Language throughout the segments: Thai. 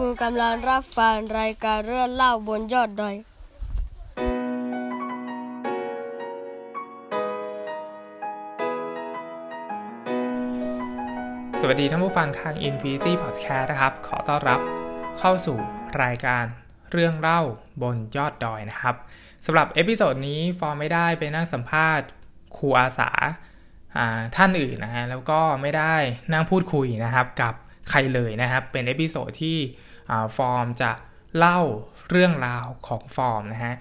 คุณกำลังรับฟังรายการเรื่องเล่าบนยอดดอย สวัสดีท่านผู้ฟังทาง Infinity Podcast นะครับ ขอต้อนรับเข้าสู่รายการเรื่องเล่าบนยอดดอยนะครับสำหรับ episode นี้ฟอร์มไม่ได้ไปนั่งสัมภาษณ์ครูอาสาท่านอื่นนะฮะแล้วก็ไม่ได้นั่งพูดคุยนะครับกับ ใครเลยนะครับ เป็น episode ที่ฟอร์มจะเล่าเรื่องราวของฟอร์มนะฮะ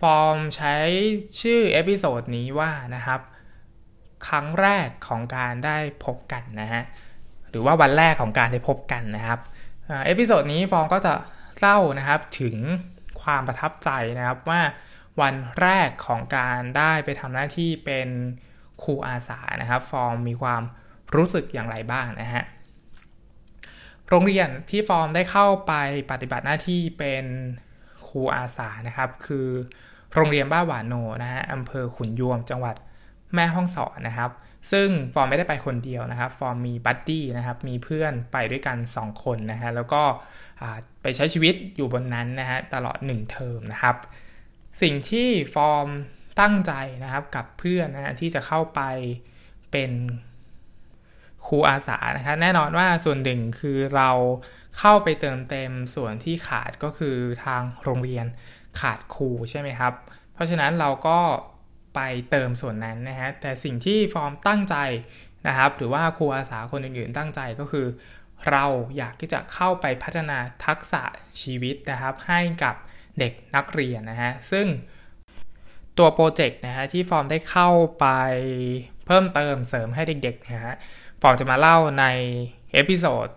ฟอร์มใช้ชื่อ episode นี้ว่านะครับ ครั้งแรกของการได้พบกันนะฮะ หรือว่าวันแรกของการได้พบกันนะครับ episode นี้ฟอร์มก็จะเล่านะครับถึงความประทับใจนะครับว่าวันแรกของการได้ไปทำหน้าที่เป็นครูอาสานะครับ ฟอร์มมีความรู้สึกอย่างไรบ้างนะฮะ โรงเรียนที่ฟอร์มได้เข้าไปปฏิบัติหน้าที่เป็นครูอาสานะครับ คือโรงเรียนบ้านหว่าโนนะฮะอำเภอขุนยวมจังหวัดแม่ฮ่องสอนนะครับ ซึ่งฟอร์มไม่ได้ไปคนเดียวนะครับ ฟอร์มมี buddy นะครับ มีเพื่อนไปด้วยกัน 2 คนนะฮะ แล้วก็ไปใช้ชีวิตอยู่บนนั้นนะฮะตลอด 1 เทอมนะครับ สิ่งที่ฟอร์มตั้งใจนะครับกับเพื่อนนะฮะที่จะเข้าไปเป็น ครูอาสานะครับแน่นอนว่าส่วนหนึ่งคือเราเข้าไปเติมเต็มส่วนที่ขาดก็คือทางโรงเรียนขาดครูใช่ไหมครับ เพราะฉะนั้นเราก็ไปเติมส่วนนั้นนะฮะแต่สิ่งที่ฟอร์มตั้งใจนะครับ หรือว่าครูอาสาคนอื่นๆตั้งใจก็คือ เราอยากที่จะเข้าไปพัฒนาทักษะชีวิตนะครับ ให้กับเด็กนักเรียนนะฮะซึ่งตัว project นะฮะที่ฟอร์มได้เข้าไปเพิ่มเติมเสริมให้เด็กๆนะฮะ ฟอร์มจะมาเล่าใน episode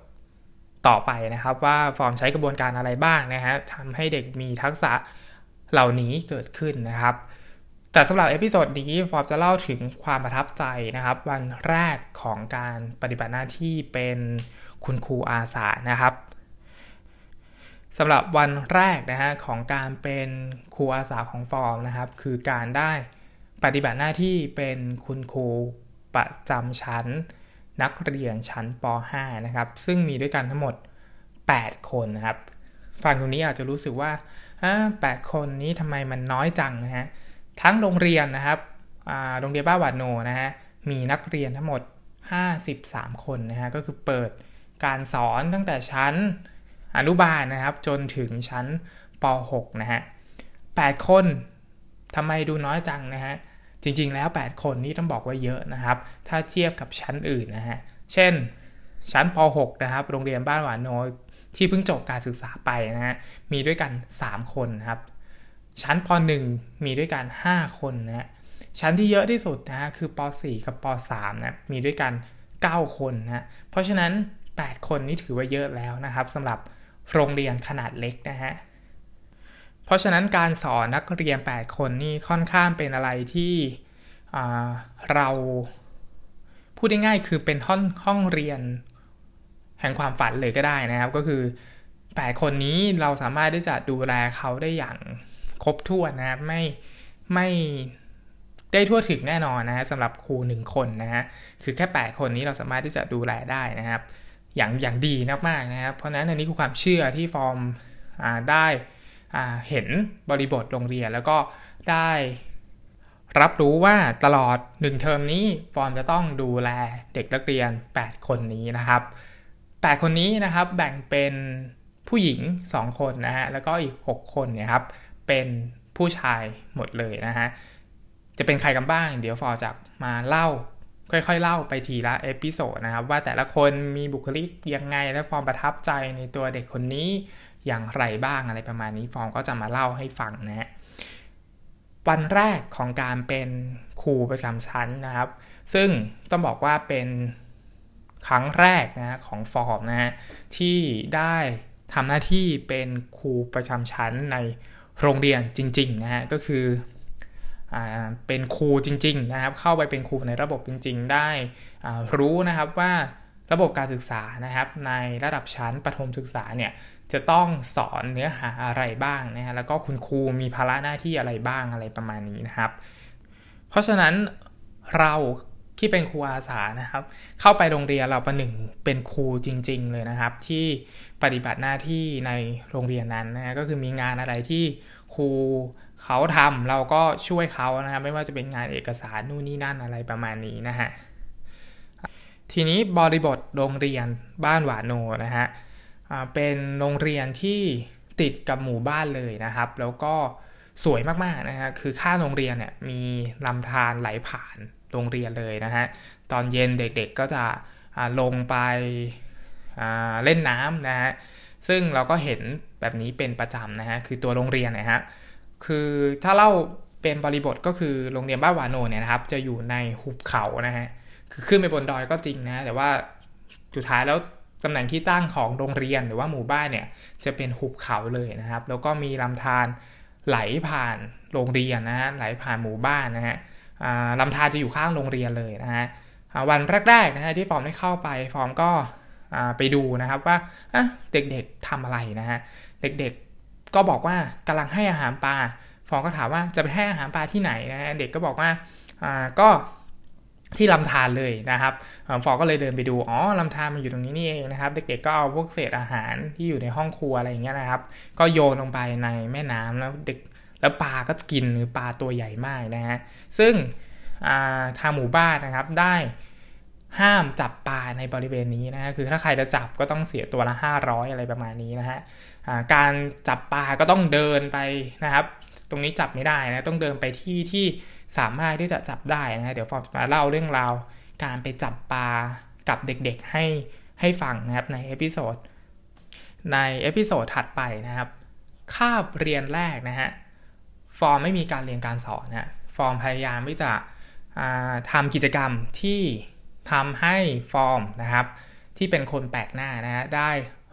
ต่อไปนะครับว่าฟอร์มใช้กระบวนการอะไรบ้างนะฮะทำให้เด็กมีทักษะเหล่านี้เกิดขึ้นนะครับ แต่สำหรับ episode นี้ฟอร์มจะเล่าถึงความประทับใจนะครับ วันแรกของการปฏิบัติหน้าที่เป็นคุณครูอาสานะครับสำหรับวันแรกนะฮะของการเป็นครูอาสาของฟอร์มนะครับ คือการได้ปฏิบัติหน้าที่เป็นคุณครูประจำชั้น นักเรียนชั้นป .5 นะครับ ซึ่งมีด้วยกันทั้งหมด 8 คนนะครับ ฟังตรงนี้อาจจะรู้สึกว่าแปดคนนี้ทำไมมันน้อยจังนะฮะ ทั้งโรงเรียนนะครับโรงเรียนบ้าวานโนนะฮะ มีนักเรียนทั้งหมด 53 คนนะฮะ ก็คือเปิดการสอนตั้งแต่ชั้นอนุบาลนะครับ จนถึงชั้นป .6 นะฮะ8คนทำไมดูน้อยจังนะฮะ จริงๆแล้ว 8 คนนี่ต้องบอกว่าเยอะนะครับ ถ้าเทียบกับชั้นอื่นนะฮะ เช่น ชั้นป .6 นะครับ โรงเรียนบ้านหวานโนที่เพิ่งจบการศึกษาไปนะฮะ มีด้วยกัน 3 คนนะครับ ชั้นป .1 มีด้วยกัน 5 คนนะฮะ ชั้นที่เยอะที่สุดนะฮะคือป .4 กับป .3 นะ มีด้วยกัน 9 คนนะ เพราะฉะนั้น 8 คนนี่ถือว่าเยอะแล้วนะครับสำหรับโรงเรียนขนาดเล็กนะฮะ เพราะฉะนั้นการสอนนักเรียน 8 คนนี่ค่อนข้างเป็นอะไรที่เราพูดง่ายๆคือเป็นห้องห้องเรียนแห่งความฝันเลยก็ได้นะครับ ก็คือ 8 คนนี้เราสามารถที่จะดูแลเขาได้อย่างครบถ้วนนะครับไม่ไม่ได้ทั่วถึงแน่นอนนะฮะสำหรับครูหนึ่งคนนะฮะคือแค่ 8 คนนี้เราสามารถที่จะดูแลได้นะครับ อย่างอย่างดีมากๆนะครับ เพราะฉะนั้นอันนี้คือความเชื่อที่ฟอร์มได้ เห็นบริบทโรงเรียนแล้วก็ได้รับรู้ว่าตลอด 1 เทอมนี้ฟอร์มจะต้องดูแลเด็กนักเรียน 8 คนนี้นะครับ 8 คนนี้นะครับแบ่งเป็นผู้หญิง 2 คนนะฮะแล้วก็อีก 6 คนเนี่ยครับเป็นผู้ชายหมดเลยนะฮะจะเป็นใครกันบ้าง เดี๋ยวฟอร์มจะมาเล่า ค่อยๆ เล่าไปทีละ episode นะครับว่าแต่ละคนมีบุคลิกยังไงและฟอร์มประทับใจในตัวเด็กคนนี้ อย่างไรบ้างอะไรประมาณนี้ฟอร์มก็จะมาเล่าให้ฟังนะฮะวันแรกของการเป็นครูประจำชั้นนะครับ ซึ่งต้องบอกว่าเป็นครั้งแรกนะของฟอร์มนะฮะที่ได้ทำหน้าที่เป็นครูประจำชั้นในโรงเรียนจริงๆนะฮะก็คือเป็นครูจริงๆนะครับ เข้าไปเป็นครูในระบบจริง ๆ ได้รู้นะครับว่าระบบการศึกษานะครับ ในระดับชั้นประถมศึกษาเนี่ย จะต้องสอนเนื้อหาอะไรบ้างนะฮะแล้วก็คุณครูมีภาระหน้าที่อะไรบ้างอะไรประมาณนี้นะครับ เพราะฉะนั้นเราที่เป็นครูอาสานะครับ เข้าไปโรงเรียนเราประหนึ่งเป็นครูจริง ๆ เลยนะครับ ที่ปฏิบัติหน้าที่ในโรงเรียนนั้นนะก็คือมีงานอะไรที่ครูเขาทำเราก็ช่วยเขานะฮะไม่ว่าจะเป็นงานเอกสารนู่นนี่นั่นอะไรประมาณนี้นะฮะทีนี้บริบทโรงเรียนบ้านหวานโนนะฮะ เป็นโรงเรียนที่ติดกับหมู่บ้านเลยนะครับ แล้วก็สวยมากๆนะฮะคือข้าโรงเรียนเนี่ยมีลำธารไหลผ่านโรงเรียนเลยนะฮะตอนเย็นเด็กๆก็จะลงไปเล่นน้ำนะฮะซึ่งเราก็เห็นแบบนี้เป็นประจำนะฮะคือตัวโรงเรียนนะฮะคือถ้าเล่าเป็นบริบทก็คือโรงเรียนบ้านวานโนเนี่ยนะครับ จะอยู่ในหุบเขานะฮะคือขึ้นไปบนดอยก็จริงนะ แต่ว่าสุดท้ายแล้ว ตำแหน่งที่ตั้งของโรงเรียนหรือว่าหมู่บ้านเนี่ยจะเป็นหุบเขาเลยนะครับ แล้วก็มีลำธารไหลผ่านโรงเรียนนะฮะไหลผ่านหมู่บ้านนะฮะลำธารจะอยู่ข้างโรงเรียนเลยนะฮะวันแรกๆนะฮะที่ฟอร์มได้เข้าไปฟอร์มก็ไปดูนะครับว่าเด็กๆทำอะไรนะฮะเด็กๆก็บอกว่ากำลังให้อาหารปลาฟอร์มก็ถามว่าจะไปให้อาหารปลาที่ไหนนะฮะเด็กก็บอกว่าก็ ที่ลำธารเลยนะครับฟอก็เลยเดินไปดู อ๋อลำธารมันอยู่ตรงนี้นี่เองนะครับ เด็กๆก็เอาพวกเศษอาหารที่อยู่ในห้องครัวอะไรอย่างเงี้ยนะครับ ก็โยนลงไปในแม่น้ำแล้วเด็กแล้วปลาก็กินหรือปลาตัวใหญ่มากนะฮะ ซึ่งทางหมู่บ้านนะครับได้ห้ามจับปลาในบริเวณนี้นะฮะ คือถ้าใครจะจับก็ต้องเสียตัวละ 500 อะไรประมาณนี้นะฮะการจับปลาก็ต้องเดินไปนะครับ ตรงนี้จับไม่ได้นะ ต้องเดินไปที่ที่ สามารถที่จะจับได้นะฮะเดี๋ยวฟอร์มจะมาเล่าเรื่องราว การไปจับปลากับเด็กๆให้ให้ฟังนะครับใน episode ใน episode ถัดไปนะครับคาบเรียนแรกนะฮะฟอร์มไม่มีการเรียนการสอนนะฟอร์มพยายามที่จะทำกิจกรรมที่ทำให้ฟอร์มนะครับ ที่เป็นคนแปลกหน้านะฮะได้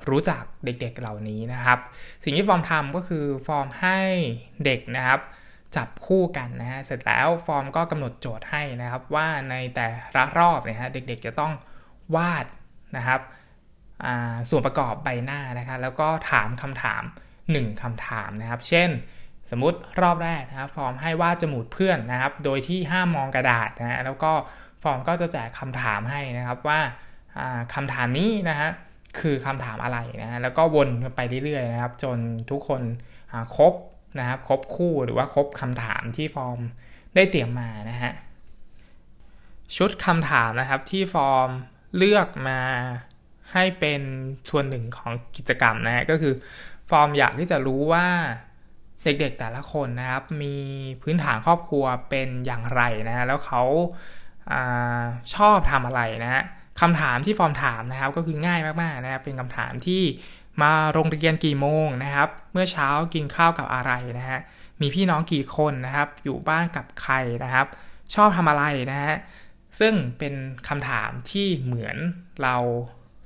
รู้จักเด็กๆเหล่านี้นะครับ สิ่งที่ฟอร์มทำก็คือฟอร์มให้เด็กนะครับ จับคู่กันนะฮะ เสร็จแล้วฟอร์มก็กำหนดโจทย์ให้นะครับ ว่าในแต่ละรอบเนี่ยฮะเด็กๆจะต้องวาดนะครับส่วนประกอบใบหน้านะครับแล้วก็ถามคำถาม 1คำถามนะครับ เช่น สมมติรอบแรกนะครับฟอร์มให้วาดจมูกเพื่อนนะครับ โดยที่ห้ามมองกระดาษนะฮะแล้วก็ฟอร์มก็จะแจกคำถามให้นะครับว่าคำถามนี้นะฮะคือคำถามอะไรนะฮะแล้วก็วนไปเรื่อยๆนะครับ จนทุกคนครบ นะครับครบคู่หรือว่าครบคำถามที่ฟอร์มได้เตรียมมานะฮะชุดคำถามนะครับที่ฟอร์มเลือกมาให้เป็นส่วนหนึ่งของกิจกรรมนะฮะก็คือฟอร์มอยากที่จะรู้ว่าเด็กๆแต่ละคนนะครับ มีพื้นฐานครอบครัวเป็นอย่างไรนะฮะแล้วเขาอชอบทำอะไรนะฮะคำถามที่ฟอร์มถามนะครับ ก็คือง่ายมากๆนะครับเป็นคำถามที่ มาโรงเรียนกี่โมงนะครับ เมื่อเช้ากินข้าวกับอะไรนะฮะ มีพี่น้องกี่คนนะครับ อยู่บ้านกับใครนะครับ ชอบทำอะไรนะฮะ ซึ่งเป็นคำถามที่เหมือนเรา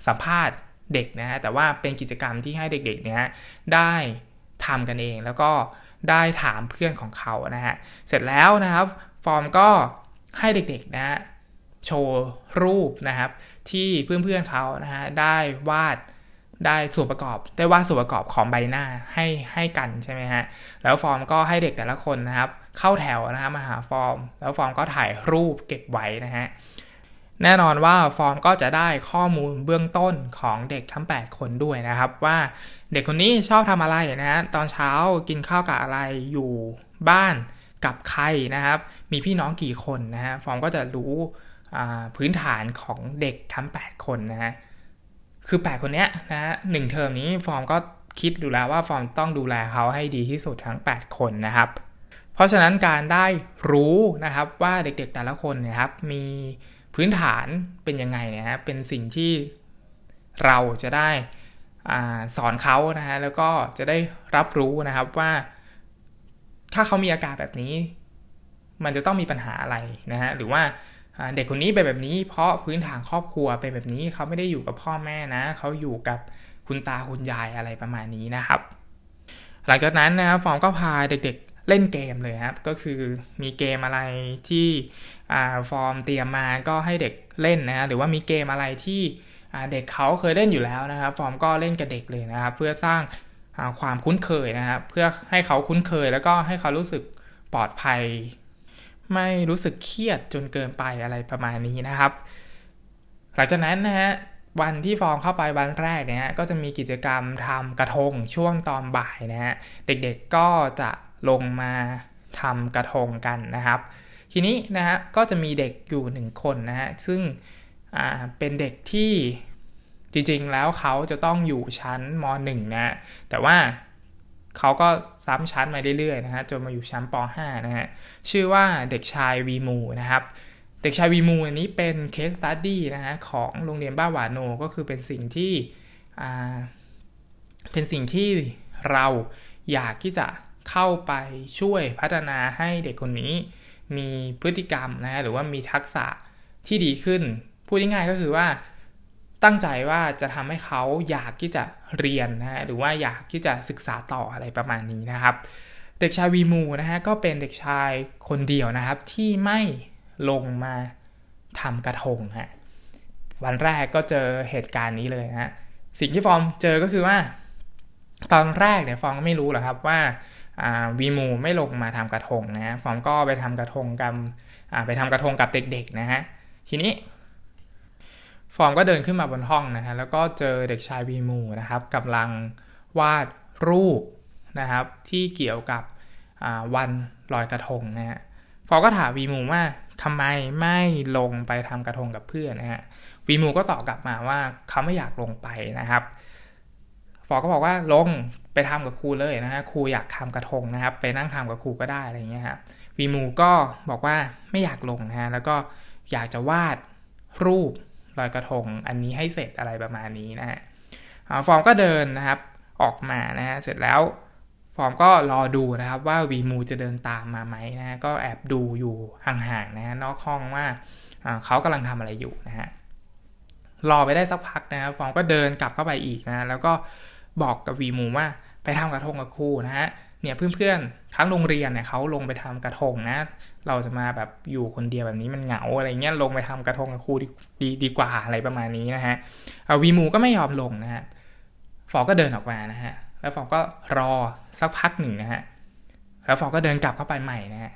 สัมภาษณ์เด็กนะฮะ แต่ว่าเป็นกิจกรรมที่ให้เด็กๆเนี่ยได้ทำกันเองแล้วก็ได้ถามเพื่อนของเขานะฮะ เสร็จแล้วนะครับ ฟอร์มก็ให้เด็กๆนะฮะโชว์รูปนะครับ ที่เพื่อนๆเขานะฮะได้วาด ได้ส่วนประกอบได้ว่าส่วนประกอบของใบหน้าให้ให้กันใช่ไหมฮะแล้วฟอร์มก็ให้เด็กแต่ละคนนะครับ เข้าแถวนะฮะมาหาฟอร์ม แล้วฟอร์มก็ถ่ายรูปเก็บไว้นะฮะแน่นอนว่าฟอร์มก็จะได้ข้อมูลเบื้องต้นของเด็กทั้ง 8 คนด้วยนะครับ ว่าเด็กคนนี้ชอบทำอะไรนะฮะตอนเช้ากินข้าวกับอะไรอยู่บ้านกับใครนะครับ มีพี่น้องกี่คนนะฮะฟอร์มก็จะรู้พื้นฐานของเด็กทั้ง 8 คนนะฮะ คือ8คนเนี้ยนะฮะหนึ่งเทอมนี้ฟอร์มก็คิดดูแล้วว่าฟอร์มต้องดูแลเขาให้ดีที่สุดทั้ง 8 คนนะครับ เพราะฉะนั้นการได้รู้นะครับว่าเด็กๆแต่ละคนนี่ยครับ มีพื้นฐานเป็นยังไงนะฮะเป็นสิ่งที่เราจะได้อสอนเขานะฮะแล้วก็จะได้รับรู้นะครับว่า ถ้าเขามีอาการแบบนี้ มันจะต้องมีปัญหาอะไรนะฮะหรือว่า เด็กคนนี้เป็นแบบนี้ เพราะพื้นฐานครอบครัวเป็นแบบนี้เขาไม่ได้อยู่กับพ่อแม่นะเขาอยู่กับคุณตาคุณยายอะไรประมาณนี้นะครับ หลังจากนั้นนะครับฟอร์มก็พาเด็กๆเล่นเกมเลยครับก็คือมีเกมอะไรที่ฟอร์มเตรียมมาก็ให้เด็กเล่นนะหรือว่ามีเกมอะไรที่เด็กเขาเคยเล่นอยู่แล้วนะครับ ฟอร์มก็เล่นกับเด็กเลยนะครับ เพื่อสร้างความคุ้นเคยนะครับ เพื่อให้เขาคุ้นเคย แล้วก็ให้เขารู้สึกปลอดภัย ไม่รู้สึกเครียดจนเกินไปอะไรประมาณนี้นะครับ หลังจากนั้นนะฮะวันที่ฟอร์มเข้าไปวันแรกเนี่ยก็จะมีกิจกรรมทำกระทงช่วงตอนบ่ายนะฮะเด็กๆก็จะลงมาทำกระทงกันนะครับ ทีนี้นะฮะก็จะมีเด็กอยู่หนึ่งคนนะฮะซึ่งเป็นเด็กที่จริงๆแล้วเขาจะต้องอยู่ชั้นม .1 นะแต่ว่า เขาก็ซ้ำชั้นมาเรื่อยๆนะฮะจนมาอยู่ชั้นป .5 นะฮะชื่อว่าเด็กชายวีมูนะครับเด็กชายวีมูอันนี้เป็น case study นะฮะของโรงเรียนบ้าหวานโนก็คือเป็นสิ่งที่เป็นสิ่งที่เราอยากที่จะเข้าไปช่วยพัฒนาให้เด็กคนนี้มีพฤติกรรมนะฮะหรือว่ามีทักษะที่ดีขึ้น พูดง่ายๆก็คือว่า ตั้งใจว่าจะทำให้เขาอยากที่จะเรียนนะฮะหรือว่าอยากที่จะศึกษาต่ออะไรประมาณนี้นะครับ เด็กชายวีมูนะฮะก็เป็นเด็กชายคนเดียวนะครับ ที่ไม่ลงมาทำกระทงฮะวันแรกก็เจอเหตุการณ์นี้เลยนะฮะสิ่งที่ฟอร์มเจอก็คือว่า ตอนแรกเนี่ยฟอร์มก็ไม่รู้หรอกครับว่าวีมูไม่ลงมาทำกระทงนะฮะฟอร์มก็ไปทำกระทงกับไปทำกระทงกับเด็กๆนะฮะทีนี้ ฟอร์มก็เดินขึ้นมาบนห้องนะฮะแล้วก็เจอเด็กชายวีมูนะครับกำลังวาดรูปนะครับที่เกี่ยวกับวันลอยกระทงนะฮะฟอร์มก็ถามวีมูว่าทำไมไม่ลงไปทำกระทงกับเพื่อนนะฮะวีมูก็ตอบกลับมาว่าเขาไม่อยากลงไปนะครับฟอร์ก็บอกว่าลงไปทำกับครูเลยนะฮะครูอยากทำกระทงนะครับ ไปนั่งทำกับครูก็ได้อะไรเงี้ยครับวีมูก็บอกว่าไม่อยากลงนะฮะแล้วก็อยากจะวาดรูป ลอยกระทงอันนี้ให้เสร็จอะไรประมาณนี้นะฮะฟอร์มก็เดินนะครับออกมานะฮะเสร็จแล้วฟอร์มก็รอดูนะครับว่าวีมูจะเดินตามมาไหมนะฮะก็แอบดูอยู่ห่างๆนะฮะนอกห้องว่าเขากำลังทำอะไรอยู่นะฮะรอไปได้สักพักนะครับฟอร์มก็เดินกลับเข้าไปอีกนะ แล้วก็บอกกับวีมูว่าไปทำกระทงกับครูนะฮะ เนี่ยเพื่อนๆทั้งโรงเรียนเนี่ยเขาลงไปทำกระทงนะ เราจะมาแบบอยู่คนเดียวแบบนี้มันเหงาอะไรเงี้ยลงไปทำกระทงกับครูดีดีกว่าอะไรประมาณนี้นะฮะวีมูก็ไม่ยอมลงนะฮะฟอก็เดินออกมานะฮะแล้วฟอก็รอสักพักหนึ่งนะฮะแล้วฟอก็เดินกลับเข้าไปใหม่นะฮะ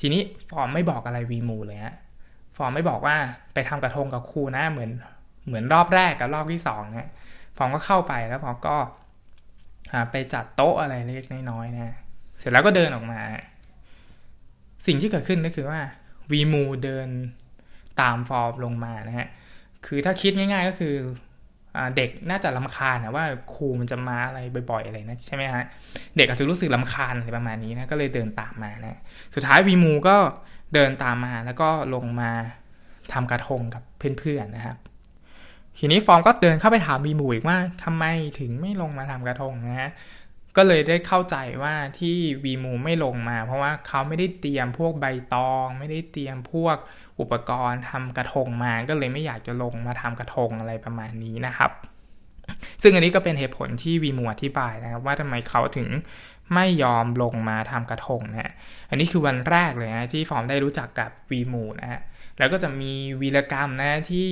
ทีนี้ฟอไม่บอกอะไรวีมูเลยฮะฟอไม่บอกว่าไปทำกระทงกับครูนะเหมือนเหมือนรอบแรกกับรอบที่สองนะฟอก็เข้าไปแล้วฟอก็ ไปจัดโต๊ะอะไรเล็กน้อยๆนะเสร็จแล้วก็เดินออกมา สิ่งที่เกิดขึ้นก็คือว่าวีมูเดินตามฟอร์มลงมานะฮะคือถ้าคิดง่าย ๆ ก็คือเด็กน่าจะลำคาญนะว่าครูมันจะมาอะไรบ่อยๆอะไรนะใช่ไหมฮะเด็กอาจจะรู้สึกลำคาญอะไรประมาณนี้นะก็เลยเดินตามมานะสุดท้ายวีมูก็เดินตามมาแล้วก็ลงมาทำกระทงกับเพื่อนๆนะครับ ทีนี้ฟอร์มก็เดินเข้าไปถามวีมูอีกว่าทำไมถึงไม่ลงมาทำกระทงนะฮะก็เลยได้เข้าใจว่าที่วีมูไม่ลงมา เพราะว่าเขาไม่ได้เตรียมพวกใบตอง ไม่ได้เตรียมพวกอุปกรณ์ทำกระทงมา ก็เลยไม่อยากจะลงมาทำกระทงอะไรประมาณนี้นะครับ ซึ่งอันนี้ก็เป็นเหตุผลที่วีมูอธิบายนะครับ ว่าทำไมเขาถึงไม่ยอมลงมาทำกระทงนะอันนี้คือวันแรกเลยนะที่ฟอร์มได้รู้จักกับวีมูนะฮะแล้วก็จะมีวีรกรรมนะที่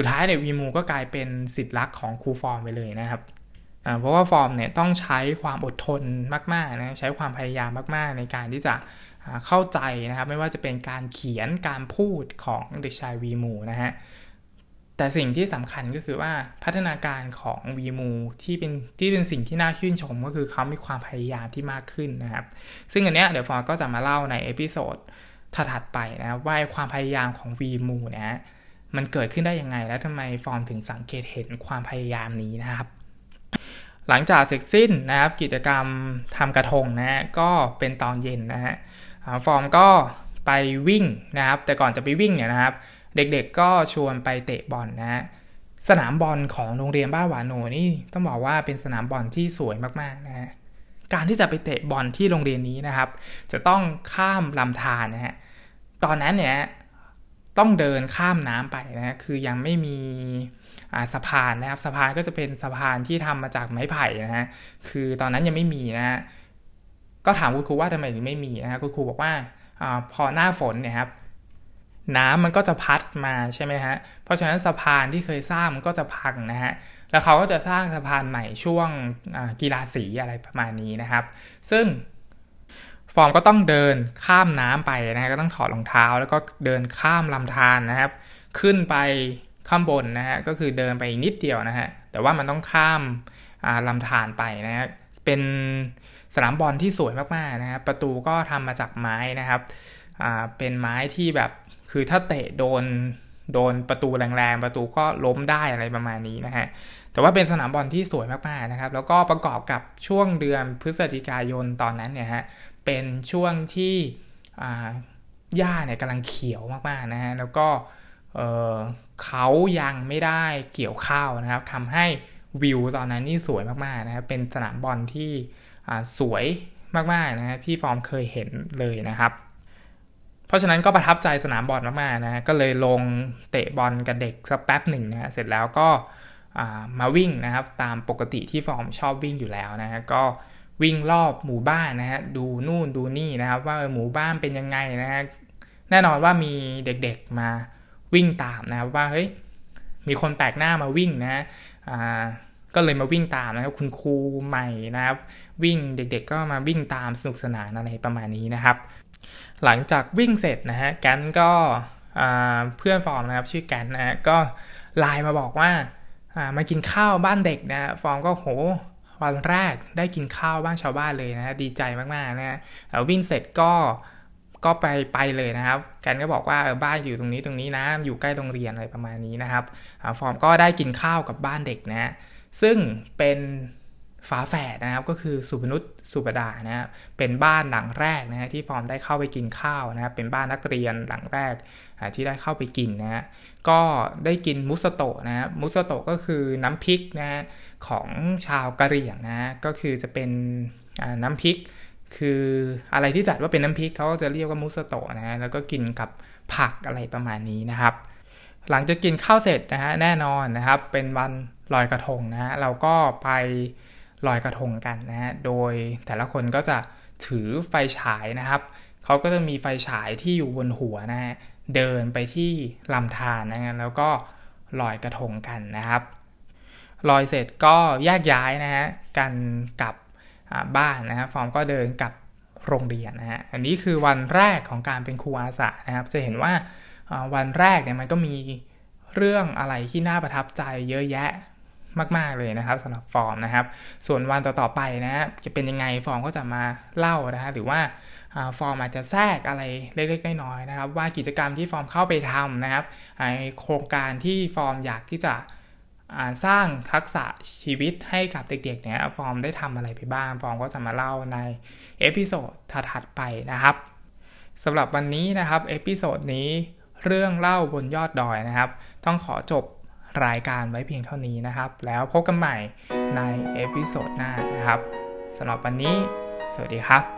สุดท้ายเนี่ยวีมูก็กลายเป็นศิษย์รักของครูฟอร์มไปเลยนะครับเพราะว่าฟอร์มเนี่ยต้องใช้ความอดทนมากๆนะใช้ความพยายามมากๆ ในการที่จะเข้าใจนะครับ ไม่ว่าจะเป็นการเขียนการพูดของเด็กชายวีมูนะฮะแต่สิ่งที่สำคัญก็คือว่าพัฒนาการของวีมูที่เป็นที่เป็นสิ่งที่น่าชื่นชมก็คือเขามีความพยายามที่มากขึ้นนะครับ ซึ่งอันเนี้ยเดี๋ยวฟอร์มก็จะมาเล่าใน episode ถัดไปนะว่าความพยายามของวีมูนะ มันเกิดขึ้นได้ยังไง และทำไมฟอร์มถึงสังเกตเห็นความพยายามนี้นะครับ หลังจากเสร็จสิ้นนะครับ กิจกรรมทำกระทงนะฮะก็เป็นตอนเย็นนะฮะฟอร์มก็ไปวิ่งนะครับ แต่ก่อนจะไปวิ่งเนี่ยนะครับ เด็กๆก็ชวนไปเตะบอลนะฮะสนามบอลของโรงเรียนบ้านหวานโนนี่ต้องบอกว่าเป็นสนามบอลที่สวยมากๆนะฮะการที่จะไปเตะบอลที่โรงเรียนนี้นะครับ จะต้องข้ามลำธารนะฮะตอนนั้นเนี่ย ต้องเดินข้ามน้ำไปนะคือยังไม่มีสะพานนะครับสะพานก็จะเป็นสะพานที่ทำมาจากไม้ไผ่นะฮะคือตอนนั้นยังไม่มีนะฮะก็ถามคุณครูว่าทำไมถึงไม่มีนะฮะคุณครูบอกว่าอพอหน้าฝนเนี่ยครับน้ำมันก็จะพัดมาใช่ไหมฮะ เพราะฉะนั้นสะพานที่เคยสร้างมันก็จะพังนะฮะ แล้วเขาก็จะสร้างสะพานใหม่ช่วงกีฬาสีอะไรประมาณนี้นะครับ ซึ่ง อร์มก็ต้องเดินข้ามน้ำไปนะฮะก็ต้องถอดรองเท้าแล้วก็เดินข้ามลำธารนนะครับ ขึ้นไปข้างบนนะฮะก็คือเดินไปนิดเดียวนะฮะแต่ว่ามันต้องข้ามลำธารไปนะฮะเป็นสนามบอลที่สวยมากๆนะครับประตูก็ทำมาจากไม้นะครับเป็นไม้ที่แบบคือถ้าเตะโดนโดนประตูแรงๆ ประตูก็ล้มได้อะไรประมาณนี้นะฮะ แต่ว่าเป็นสนามบอลที่สวยมากๆนะครับ แล้วก็ประกอบกับช่วงเดือนพฤศจิกายนตอนนั้นเนี่ยฮะ เป็นช่วงที่หญ้าเนี่ยกำลังเขียวมากๆนะฮะแล้วก็เขายังไม่ได้เกี่ยวข้าวนะครับทำให้วิวตอนนั้นนี่สวยมากๆนะครับเป็นสนามบอลที่สวยมากๆนะฮะที่ฟอร์มเคยเห็นเลยนะครับ เพราะฉะนั้นก็ประทับใจสนามบอลมากๆนะก็เลยลงเตะบอลกับเด็กสักแป๊บหนึ่งนะเสร็จแล้วก็มาวิ่งนะครับ ตามปกติที่ฟอร์มชอบวิ่งอยู่แล้วนะฮะก็ วิ่งรอบหมู่บ้านนะฮะดูนู่นดูนี่นะครับ ว่าหมู่บ้านเป็นยังไงนะฮะแน่นอนว่ามีเด็กๆมาวิ่งตามนะครับว่าเฮ้ยมีคนแปลกหน้ามาวิ่งนะอ่าก็เลยมาวิ่งตามนะครับคุณครูใหม่นะครับ วิ่งเด็กๆ ก็มาวิ่งตามสนุกสนานอะไรประมาณนี้นะครับ หลังจากวิ่งเสร็จนะฮะแกนก็เพื่อนฟอร์มนะครับชื่อแกนนะฮะก็ไลน์มาบอกว่ามากินข้าวบ้านเด็กนะฟอร์มก็โห วันแรกได้กินข้าวบ้านชาวบ้านเลยนะดีใจมากๆนะวิ่งเสร็จก็ก็ไปไปเลยนะครับแกนก็บอกว่าบ้านอยู่ตรงนี้ตรงนี้นะอยู่ใกล้โรงเรียนอะไรประมาณนี้นะครับฟอร์มก็ได้กินข้าวกับบ้านเด็กนะซึ่งเป็น ฝาแฝดนะครับก็คือสุพนุษสุปดานะเป็นบ้านหลังแรกนะฮะที่ฟอร์มได้เข้าไปกินข้าวนะครับเป็นบ้านนักเรียนหลังแรกที่ได้เข้าไปกินนะฮะก็ได้กินมุสโตะนะมุสโตะก็คือน้ำพริกนะฮะของชาวกะเหรี่ยงนะฮะก็คือจะเป็นน้ำพริก คืออะไรที่จัดว่าเป็นน้ำพริกเขาก็จะเรียกว่ามุสโตะนะแล้วก็กินกับผักอะไรประมาณนี้นะครับ หลังจากกินข้าวเสร็จนะฮะแน่นอนนะครับเป็นวันลอยกระทงนะฮะเราก็ไป ลอยกระทงกันนะฮะ โดยแต่ละคนก็จะถือไฟฉายนะครับ เขาก็จะมีไฟฉายที่อยู่บนหัวนะฮะ เดินไปที่ลำธารนะฮะแล้วก็ลอยกระทงกันนะครับ ลอยเสร็จก็แยกย้ายนะฮะ กันกลับบ้านนะฮะ ฟอร์มก็เดินกลับโรงเรียนนะฮะ อันนี้คือวันแรกของการเป็นครูอาสานะครับ จะเห็นว่าวันแรกเนี่ยมันก็มีเรื่องอะไรที่น่าประทับใจเยอะแยะ มากๆเลยนะครับสำหรับฟอร์มนะครับ ส่วนวันต่อๆไปนะจะเป็นยังไงฟอร์มก็จะมาเล่านะฮะหรือว่าฟอร์มอาจจะแทรกอะไรเล็กๆน้อยๆนะครับ ว่ากิจกรรมที่ฟอร์มเข้าไปทำนะครับโครงการที่ฟอร์มอยากที่จะสร้างทักษะชีวิตให้กับเด็กๆเนี่ยฟอร์มได้ทำอะไรไปบ้างฟอร์มก็จะมาเล่าใน episode ถัดๆไปนะครับสำหรับวันนี้นะครับ episode นี้เรื่องเล่าบนยอดดอยนะครับ ต้องขอจบ รายการไว้เพียงเท่านี้นะครับ แล้วพบกันใหม่ใน episode หน้านะครับสำหรับวันนี้ สวัสดีครับ